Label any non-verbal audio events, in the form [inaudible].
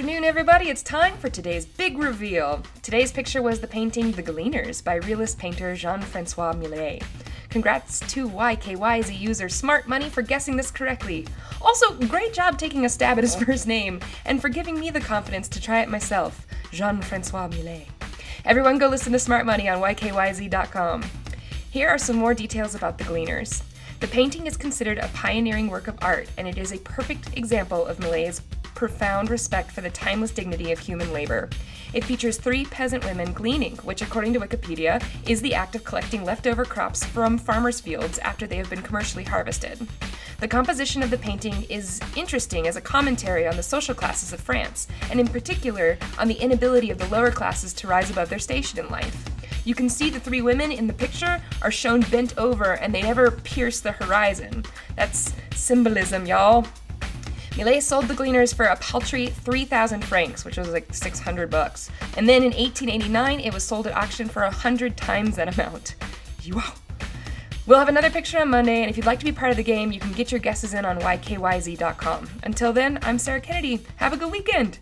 afternoon, everybody. It's time for today's big reveal. Today's picture was the painting The Gleaners by realist painter Jean Francois Millet. Congrats to YKYZ user Smart Money for guessing this correctly. Also, great job taking a stab at his [laughs] first name and for giving me the confidence to try it myself, Jean Francois Millet. Everyone go listen to Smart Money on YKYZ.com. Here are some more details about The Gleaners. The painting is considered a pioneering work of art, and it is a perfect example of Millet's profound respect for the timeless dignity of human labor. It features three peasant women gleaning, which, according to Wikipedia, is the act of collecting leftover crops from farmers' fields after they have been commercially harvested. The composition of the painting is interesting as a commentary on the social classes of France, and in particular on the inability of the lower classes to rise above their station in life. You can see the three women in the picture are shown bent over and they never pierce the horizon. That's symbolism, y'all. Millet sold the Gleaners for a paltry 3,000 francs, which was like 600 bucks. And then in 1889, it was sold at auction for 100 times that amount. [laughs] Wow. We'll have another picture on Monday, and if you'd like to be part of the game, you can get your guesses in on ykyz.com. Until then, I'm Sarah Kennedy. Have a good weekend.